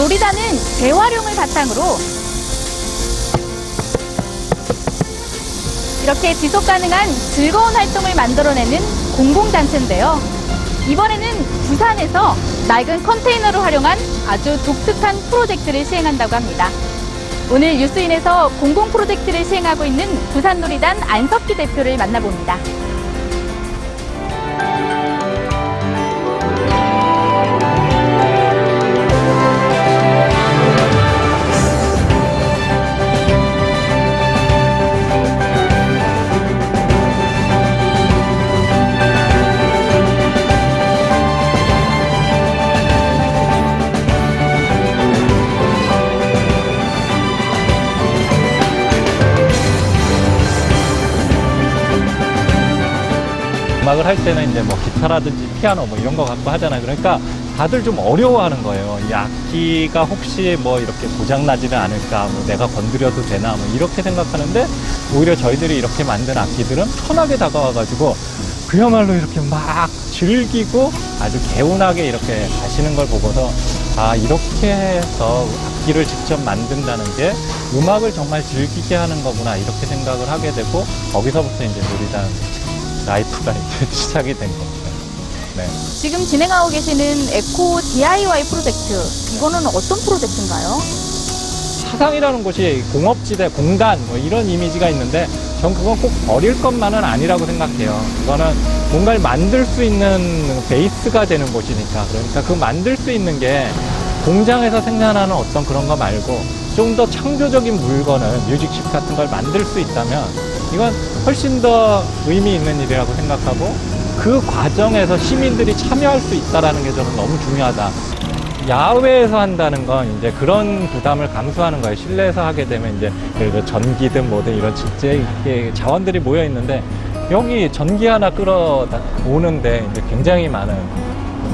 놀이단은 재활용을 바탕으로 이렇게 지속 가능한 즐거운 활동을 만들어내는 공공단체인데요. 이번에는 부산에서 낡은 컨테이너를 활용한 아주 독특한 프로젝트를 시행한다고 합니다. 오늘 뉴스인에서 공공 프로젝트를 시행하고 있는 부산놀이단 안석기 대표를 만나봅니다. 음악을 할 때는 이제 뭐 기타라든지 피아노 뭐 이런 거 갖고 하잖아요. 그러니까 다들 좀 어려워하는 거예요. 이 악기가 혹시 뭐 이렇게 고장 나지는 않을까, 뭐 내가 건드려도 되나, 뭐 이렇게 생각하는데 오히려 저희들이 이렇게 만든 악기들은 편하게 다가와가지고 그야말로 이렇게 막 즐기고 아주 개운하게 이렇게 가시는 걸 보고서 아 이렇게 해서 악기를 직접 만든다는 게 음악을 정말 즐기게 하는 거구나 이렇게 생각을 하게 되고 거기서부터 이제 노리단 life가 이제 시작이 된 겁니다. 네. 지금 진행하고 계시는 에코 DIY 프로젝트, 이거는 어떤 프로젝트인가요? 사상이라는 곳이 공업지대, 공단 뭐 이런 이미지가 있는데 전 그건 꼭 버릴 것만은 아니라고 생각해요. 그거는 뭔가를 만들 수 있는 베이스가 되는 곳이니까 그러니까 그 만들 수 있는 게 공장에서 생산하는 어떤 그런 거 말고 좀 더 창조적인 물건을 뮤직십 같은 걸 만들 수 있다면 이건 훨씬 더 의미 있는 일이라고 생각하고 그 과정에서 시민들이 참여할 수 있다라는 게 저는 너무 중요하다. 야외에서 한다는 건 이제 그런 부담을 감수하는 거예요. 실내에서 하게 되면 이제 예를 들어 전기든 뭐든 이런 직제 자원들이 모여 있는데 여기 전기 하나 끌어오는데 이제 굉장히 많은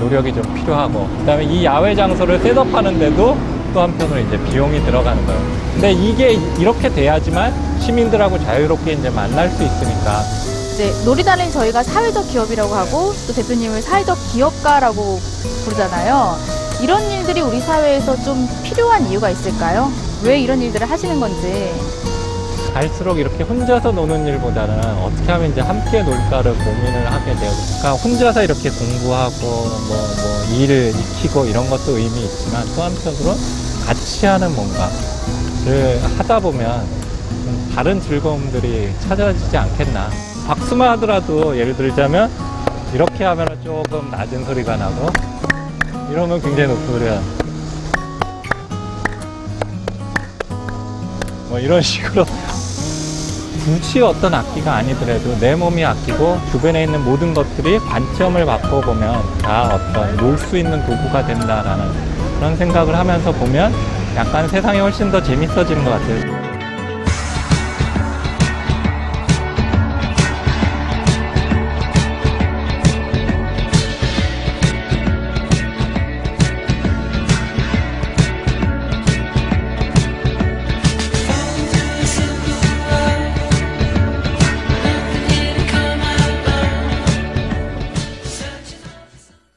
노력이 좀 필요하고 그다음에 이 야외 장소를 셋업하는데도 또 한편으로 이제 비용이 들어가는 거예요. 근데 이게 이렇게 돼야지만 시민들하고 자유롭게 이제 만날 수 있으니까 이제 놀이단은 저희가 사회적 기업이라고 하고 또 대표님을 사회적 기업가라고 부르잖아요. 이런 일들이 우리 사회에서 좀 필요한 이유가 있을까요? 왜 이런 일들을 하시는 건지. 갈수록 이렇게 혼자서 노는 일보다는 어떻게 하면 이제 함께 놀까를 고민을 하게 되고, 그러니까 혼자서 이렇게 공부하고 뭐, 뭐 일을 익히고 이런 것도 의미 있지만 또 한편으로 같이 하는 뭔가를 하다 보면 좀 다른 즐거움들이 찾아지지 않겠나. 박수만 하더라도 예를 들자면 이렇게 하면 조금 낮은 소리가 나고 이러면 굉장히 높은 소리가 뭐 이런 식으로 굳이 어떤 악기가 아니더라도 내 몸이 악기고 주변에 있는 모든 것들이 관점을 바꿔보면 다 어떤 놀 수 있는 도구가 된다라는 그런 생각을 하면서 보면 약간 세상이 훨씬 더 재밌어지는 것 같아요.